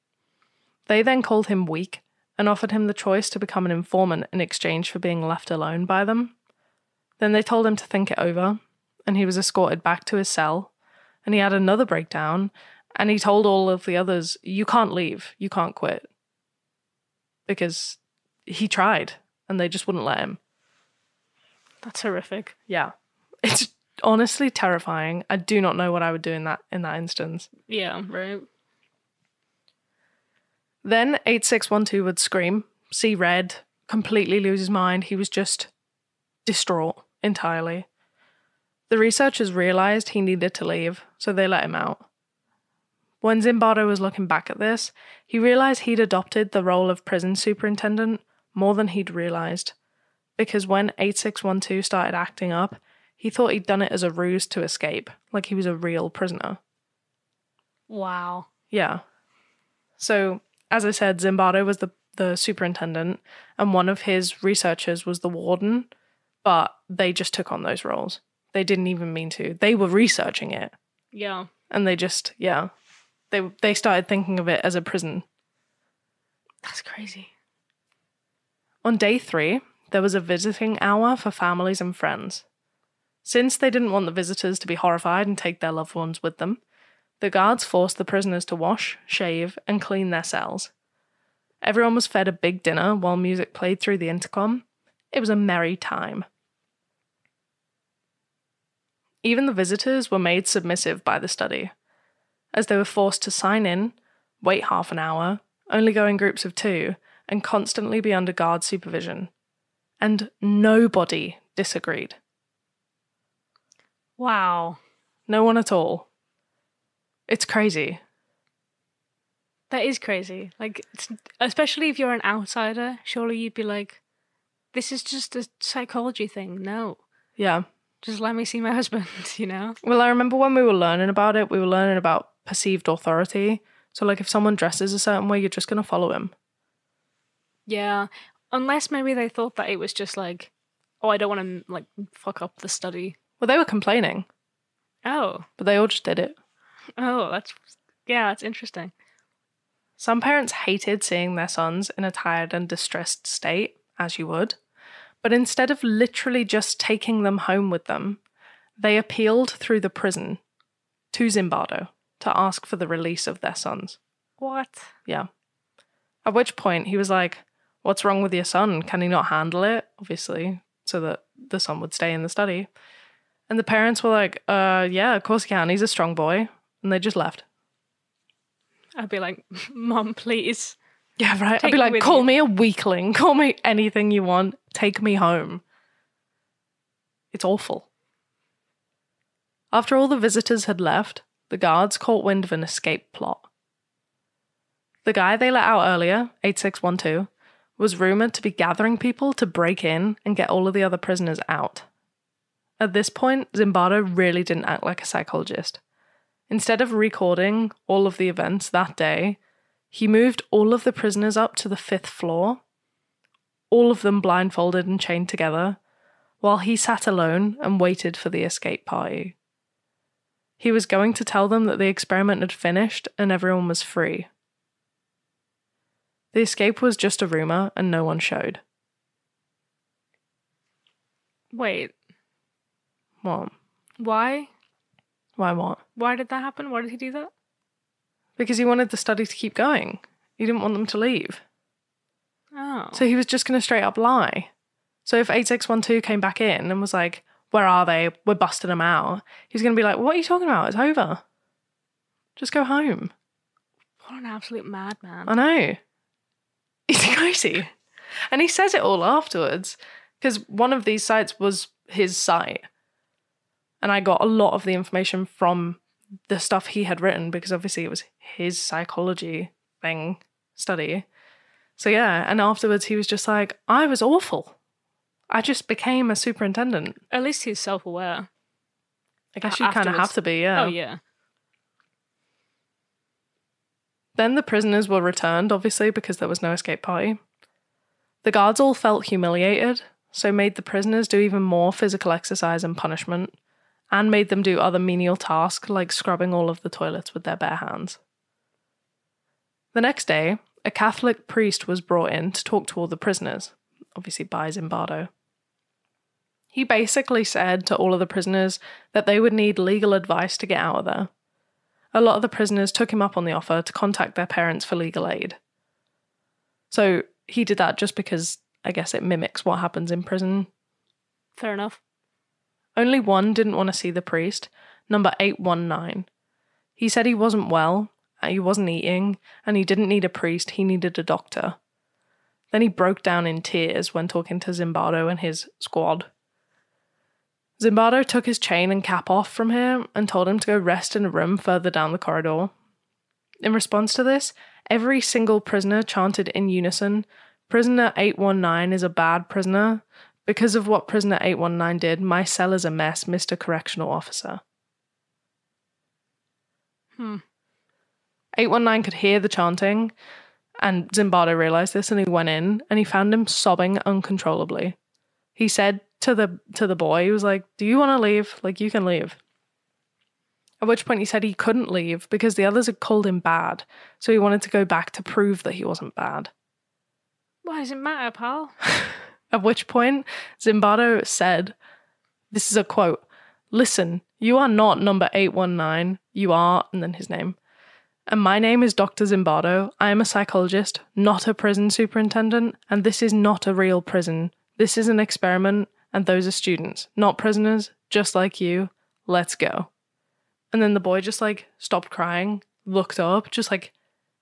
B: They then called him weak and offered him the choice to become an informant in exchange for being left alone by them. Then they told him to think it over, and he was escorted back to his cell. And he had another breakdown, and he told all of the others, You can't leave, you can't quit. Because he tried, and they just wouldn't let him.
C: That's horrific.
B: Yeah. It's honestly terrifying. I do not know what I would do in that in that instance.
C: Yeah, right.
B: Then 8612 would scream, see red, completely lose his mind. He was just distraught entirely. The researchers realized he needed to leave, so they let him out. When Zimbardo was looking back at this, he realized he'd adopted the role of prison superintendent more than he'd realized. Because when 8612 started acting up, he thought he'd done it as a ruse to escape, like he was a real prisoner.
C: Wow.
B: Yeah. So, as I said, Zimbardo was the, the superintendent, and one of his researchers was the warden, but they just took on those roles. They didn't even mean to. They were researching it,
C: Yeah.
B: and they just, yeah, they they started thinking of it as a prison.
C: That's crazy.
B: On day three, there was a visiting hour for families and friends. Since they didn't want the visitors to be horrified and take their loved ones with them, the guards forced the prisoners to wash, shave, and clean their cells. Everyone was fed a big dinner while music played through the intercom. It was a merry time. Even the visitors were made submissive by the study, as they were forced to sign in, wait half an hour, only go in groups of two, and constantly be under guard supervision. And nobody disagreed.
C: Wow.
B: No one at all. It's crazy.
C: That is crazy. Like, it's, especially if you're an outsider, surely you'd be like, this is just a psychology thing. No.
B: Yeah.
C: Just let me see my husband, you know?
B: Well, I remember when we were learning about it, we were learning about perceived authority. So, like, if someone dresses a certain way, you're just going to follow him.
C: Yeah. Unless maybe they thought that it was just like, oh, I don't want to, like, fuck up the study.
B: Well, they were complaining,
C: Oh.
B: but they all just did it.
C: Oh, that's, yeah, that's interesting.
B: Some parents hated seeing their sons in a tired and distressed state, as you would. But instead of literally just taking them home with them, they appealed through the prison to Zimbardo to ask for the release of their sons.
C: What?
B: Yeah. At which point he was like, What's wrong with your son? Can he not handle it? Obviously, so that the son would stay in the study. And the parents were like, Uh, yeah, of course he can. He's a strong boy. And they just left.
C: I'd be like, Mom, please.
B: Yeah, right. I'd be like,
C: with
B: call
C: you."
B: me a weakling, call me anything you want, take me home. It's awful. After all the visitors had left, the guards caught wind of an escape plot. The guy they let out earlier, 8612, was rumored to be gathering people to break in and get all of the other prisoners out. At this point, Zimbardo really didn't act like a psychologist. Instead of recording all of the events that day, he moved all of the prisoners up to the fifth floor, all of them blindfolded and chained together, while he sat alone and waited for the escape party. He was going to tell them that the experiment had finished and everyone was free. The escape was just a rumour and no one showed.
C: Wait,
B: What?
C: why?
B: Why what?
C: Why did that happen? Why did he do that?
B: Because he wanted the study to keep going. He didn't want them to leave.
C: Oh.
B: So he was just going to straight up lie. So if 8612 came back in and was like, Where are they? We're busting them out. He's going to be like, What are you talking about? It's over. Just go home.
C: what an absolute madman.
B: I know. He's crazy. And he says it all afterwards because one of these sites was his site. And I got a lot of the information from the stuff he had written because obviously it was his psychology thing study. So yeah, and afterwards he was just like, I was awful. I just became a superintendent.
C: At least he's self aware.
B: I guess you kind of have to be, yeah.
C: Oh, yeah.
B: Then the prisoners were returned, obviously, because there was no escape party. The guards all felt humiliated, so made the prisoners do even more physical exercise and punishment, and made them do other menial tasks like scrubbing all of the toilets with their bare hands. The next day, a Catholic priest was brought in to talk to all the prisoners, obviously by Zimbardo. He basically said to all of the prisoners that they would need legal advice to get out of there. A lot of the prisoners took him up on the offer to contact their parents for legal aid. So he did that just because I guess it mimics what happens in prison.
C: Fair enough.
B: Only one didn't want to see the priest, number 819. He said he wasn't well uh, he wasn't eating, and he didn't need a priest, he needed a doctor. Then he broke down in tears when talking to Zimbardo and his squad. Zimbardo took his chain and cap off from him and told him to go rest in a room further down the corridor. In response to this, every single prisoner chanted in unison Prisoner 819 is a bad prisoner. Because of what prisoner 819 did, my cell is a mess, Mr. Correctional Officer.
C: Hmm.
B: 819 could hear the chanting, and Zimbardo realized this and he went in and he found him sobbing uncontrollably. He said to the to the boy, he was like, Do you want to leave? Like you can leave. At which point he said he couldn't leave because the others had called him bad, so he wanted to go back to prove that he wasn't bad.
C: Why does it matter, pal?
B: At which point Zimbardo said, This is a quote Listen, you are not number 819. You are, and then his name. And my name is Dr. Zimbardo. I am a psychologist, not a prison superintendent, and this is not a real prison. This is an experiment, and those are students, not prisoners, just like you. Let's go. And then the boy just like stopped crying, looked up, just like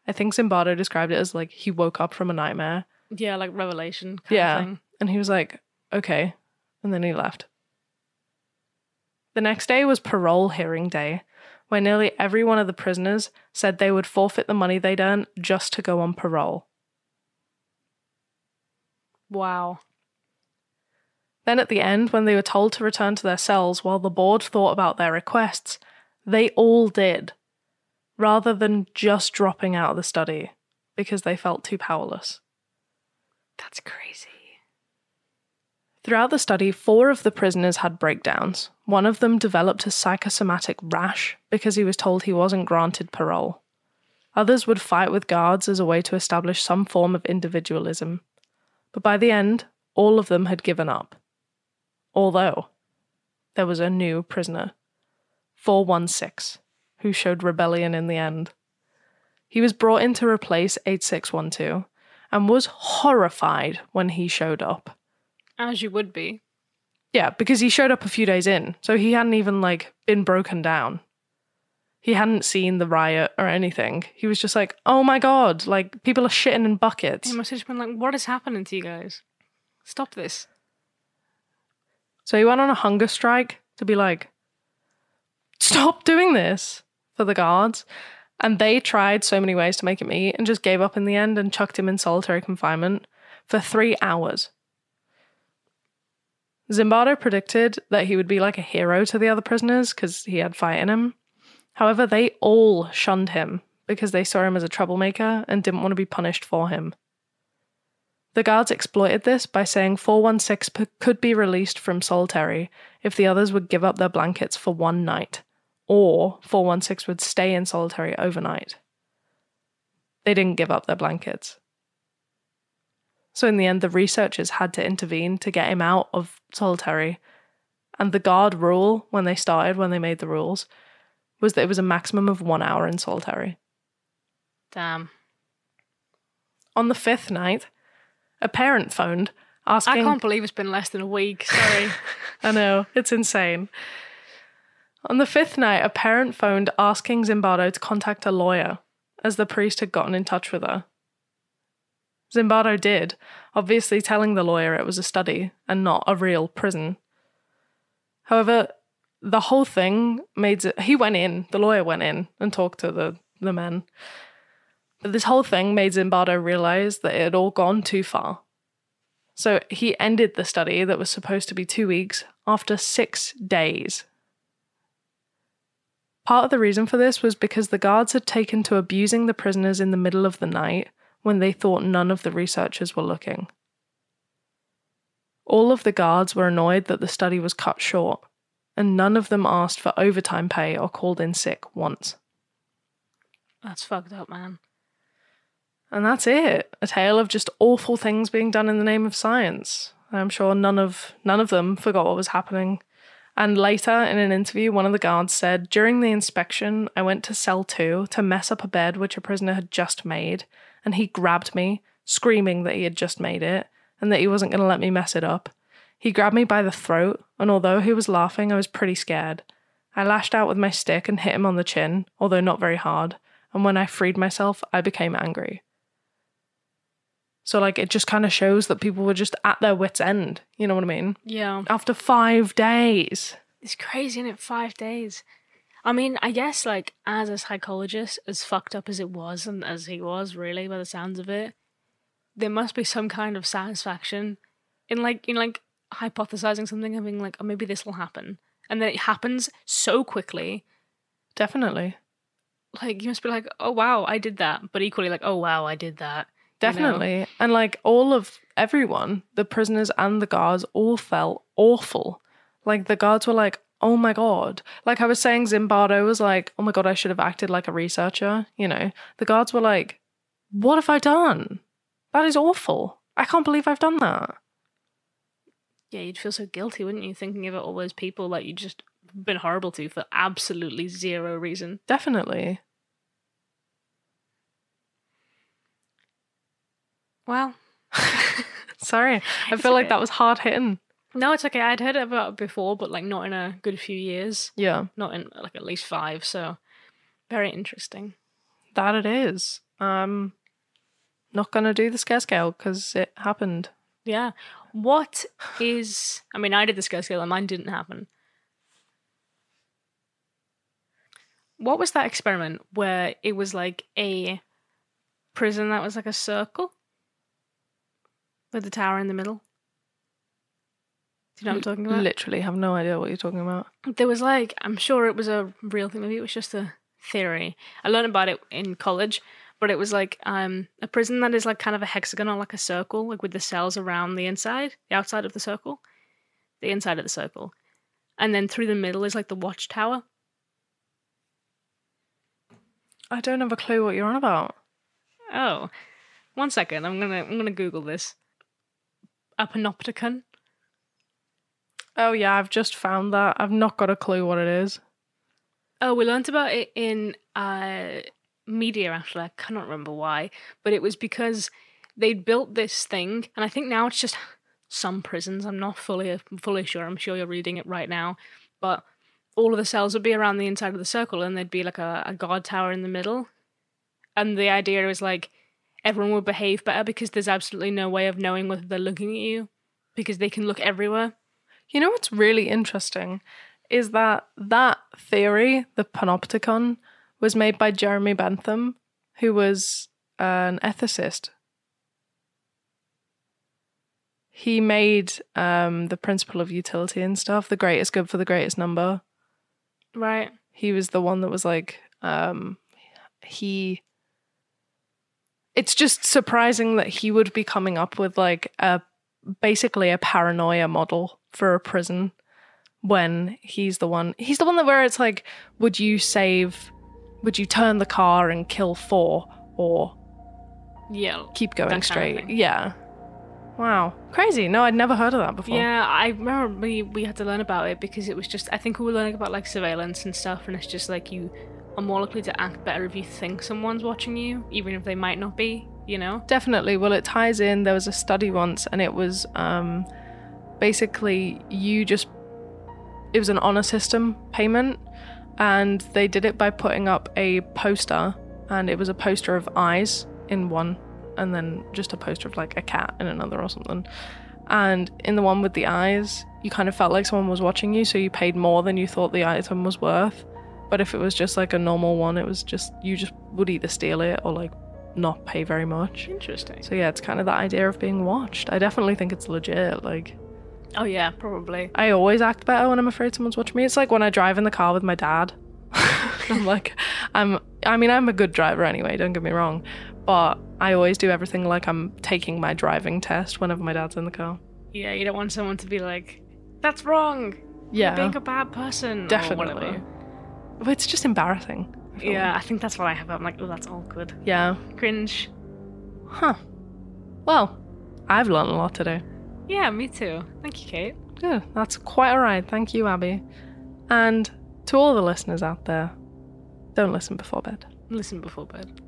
B: I think Zimbardo described it as like he woke up from a nightmare.
C: Yeah, like revelation. Kind
B: Yeah.
C: Of thing.
B: And he was like, okay. And then he left. The next day was parole hearing day, where nearly every one of the prisoners said they would forfeit the money they'd earned just to go on parole.
C: Wow.
B: Then at the end, when they were told to return to their cells while the board thought about their requests, they all did, rather than just dropping out of the study because they felt too powerless.
C: That's crazy.
B: Throughout the study, four of the prisoners had breakdowns. One of them developed a psychosomatic rash because he was told he wasn't granted parole. Others would fight with guards as a way to establish some form of individualism. But by the end, all of them had given up. Although, there was a new prisoner, 416, who showed rebellion in the end. He was brought in to replace 8612 and was horrified when he showed up.
C: As you would be.
B: Yeah, because he showed up a few days in, so he hadn't even like been broken down. He hadn't seen the riot or anything. He was just like, "Oh my god, like people are shitting in buckets."
C: He must have just been like, what is happening to you guys? Stop this.
B: So he went on a hunger strike to be like, "Stop doing this" for the guards. And they tried so many ways to make him eat and just gave up in the end and chucked him in solitary confinement for 3 hours. Zimbardo predicted that he would be like a hero to the other prisoners because he had fight in him. However, they all shunned him because they saw him as a troublemaker and didn't want to be punished for him. The guards exploited this by saying 416 could be released from solitary if the others would give up their blankets for one night, or 416 would stay in solitary overnight. They didn't give up their blankets. So, in the end, the researchers had to intervene to get him out of solitary. And the guard rule, when they started, when they made the rules, was that it was a maximum of one hour in solitary.
C: Damn.
B: On the fifth night, a parent phoned asking.
C: I can't believe it's been less than a week. Sorry.
B: I know, it's insane. On the fifth night, a parent phoned asking Zimbardo to contact a lawyer, as the priest had gotten in touch with her. Zimbardo did, obviously telling the lawyer it was a study and not a real prison. However, the whole thing made it, he went in, the lawyer went in and talked to the, the men. This whole thing made Zimbardo realize that it had all gone too far. So he ended the study that was supposed to be two weeks after six days. Part of the reason for this was because the guards had taken to abusing the prisoners in the middle of the night when they thought none of the researchers were looking. All of the guards were annoyed that the study was cut short, and none of them asked for overtime pay or called in sick once.
C: That's fucked up, man.
B: And that's it. A tale of just awful things being done in the name of science. I'm sure none of none of them forgot what was happening. And later in an interview, one of the guards said, During the inspection, I went to cell two to mess up a bed which a prisoner had just made, and he grabbed me, screaming that he had just made it, and that he wasn't going to let me mess it up. He grabbed me by the throat, and although he was laughing, I was pretty scared. I lashed out with my stick and hit him on the chin, although not very hard, And when I freed myself, I became angry. So, like, it just kind of shows that people were just at their wits' end. You know what I mean?
C: Yeah.
B: After five days.
C: It's crazy, in it? Five days. I mean, I guess, like, as a psychologist, as fucked up as it was, and as he was, really, by the sounds of it, there must be some kind of satisfaction in, like, in, like, hypothesizing something and being like, oh, maybe this will happen. And then it happens so quickly.
B: Definitely.
C: Like, you must be like, oh, wow, I did that. But equally, like, oh, wow, I did that. You know?
B: Definitely. And like all of everyone, the prisoners and the guards all felt awful. Like the guards were like, oh my God. Like I was saying, Zimbardo was like, oh my God, I should have acted like a researcher. You know, the guards were like, what have I done? That is awful. I can't believe I've done that.
C: Yeah, you'd feel so guilty, wouldn't you, thinking about all those people that you just been horrible to for absolutely zero reason.
B: Definitely.
C: Well,
B: Sorry. I feel like that was hard hitting.
C: no, it's okay. I'd heard about it before, but like not in a good few years.
B: Yeah,
C: Not in like at least five. So very interesting.
B: that it is. Um, not gonna do the scare scale because it happened.
C: Yeah. What is? I mean, I did the scale scale, and mine didn't happen. What was that experiment where it was like a prison that was like a circle with the tower in the middle? Do you know what I'm talking about?
B: Literally have no idea what you're talking about.
C: there was like I'm sure it was a real thing. Maybe it was just a theory. I learned about it in college, but it was like um a prison that is like kind of a hexagon or like a circle, like with the cells around the inside, the outside of the circle, the inside of the circle, and then through the middle is like the watchtower.
B: I don't have a clue what you're on about.
C: Oh, one second. I'm gonna I'm gonna Google this. A panopticon.
B: Oh yeah, I've just found that. I've not got a clue what it is.
C: Oh, we learnt about it in uh, media actually. I cannot remember why, but it was because they'd built this thing, and I think now it's just some prisons. I'm not fully fully sure. I'm sure you're reading it right now, but all of the cells would be around the inside of the circle, and there'd be like a, a guard tower in the middle. And the idea was like everyone will behave better because there's absolutely no way of knowing whether they're looking at you because they can look everywhere.
B: You know what's really interesting is that that theory, the panopticon, was made by Jeremy Bentham, who was an ethicist. He made um, the principle of utility and stuff, the greatest good for the greatest number.
C: Right.
B: He was the one that was like, um, he. It's just surprising that he would be coming up with like a basically a paranoia model for a prison when he's the one he's the one that where it's like would you save would you turn the car and kill four or
C: Yeah.
B: keep going
C: That kind of
B: straight yeah. Wow. Crazy. No i'd never heard of that before.
C: Yeah, I remember we, we had to learn about it because it was just I think we were learning about like surveillance and stuff, and it's just like you are more likely to act better if you think someone's watching you, even if they might not be. You know?
B: definitely well it ties in there was a study once and it was um basically you just it was an honor system payment and they did it by putting up a poster and it was a poster of eyes in one and then just a poster of like a cat in another or something and in the one with the eyes you kind of felt like someone was watching you so you paid more than you thought the item was worth but if it was just like a normal one it was just you just would either steal it or like not pay very much
C: Interesting.
B: so yeah, it's kind of the idea of being watched. I definitely think it's legit. Like
C: Oh yeah, probably.
B: I always act better when I'm afraid someone's watching me. It's like when I drive in the car with my dad. I'm like I'm I mean I'm a good driver anyway, don't get me wrong, but I always do everything like I'm taking my driving test whenever my dad's in the car.
C: Yeah, you don't want someone to be like, "That's wrong.
B: Yeah.
C: You're being a bad person." or
B: Definitely. But it's just embarrassing. I
C: Yeah,
B: like.
C: I think that's what I have. I'm like, oh, that's awkward.
B: Yeah.
C: Cringe.
B: Huh. Well, I've learned a lot today.
C: Yeah, me too. Thank you, Kate.
B: Good. That's quite all right. Thank you, Abby. And to all the listeners out there, don't listen before bed.
C: Listen before bed.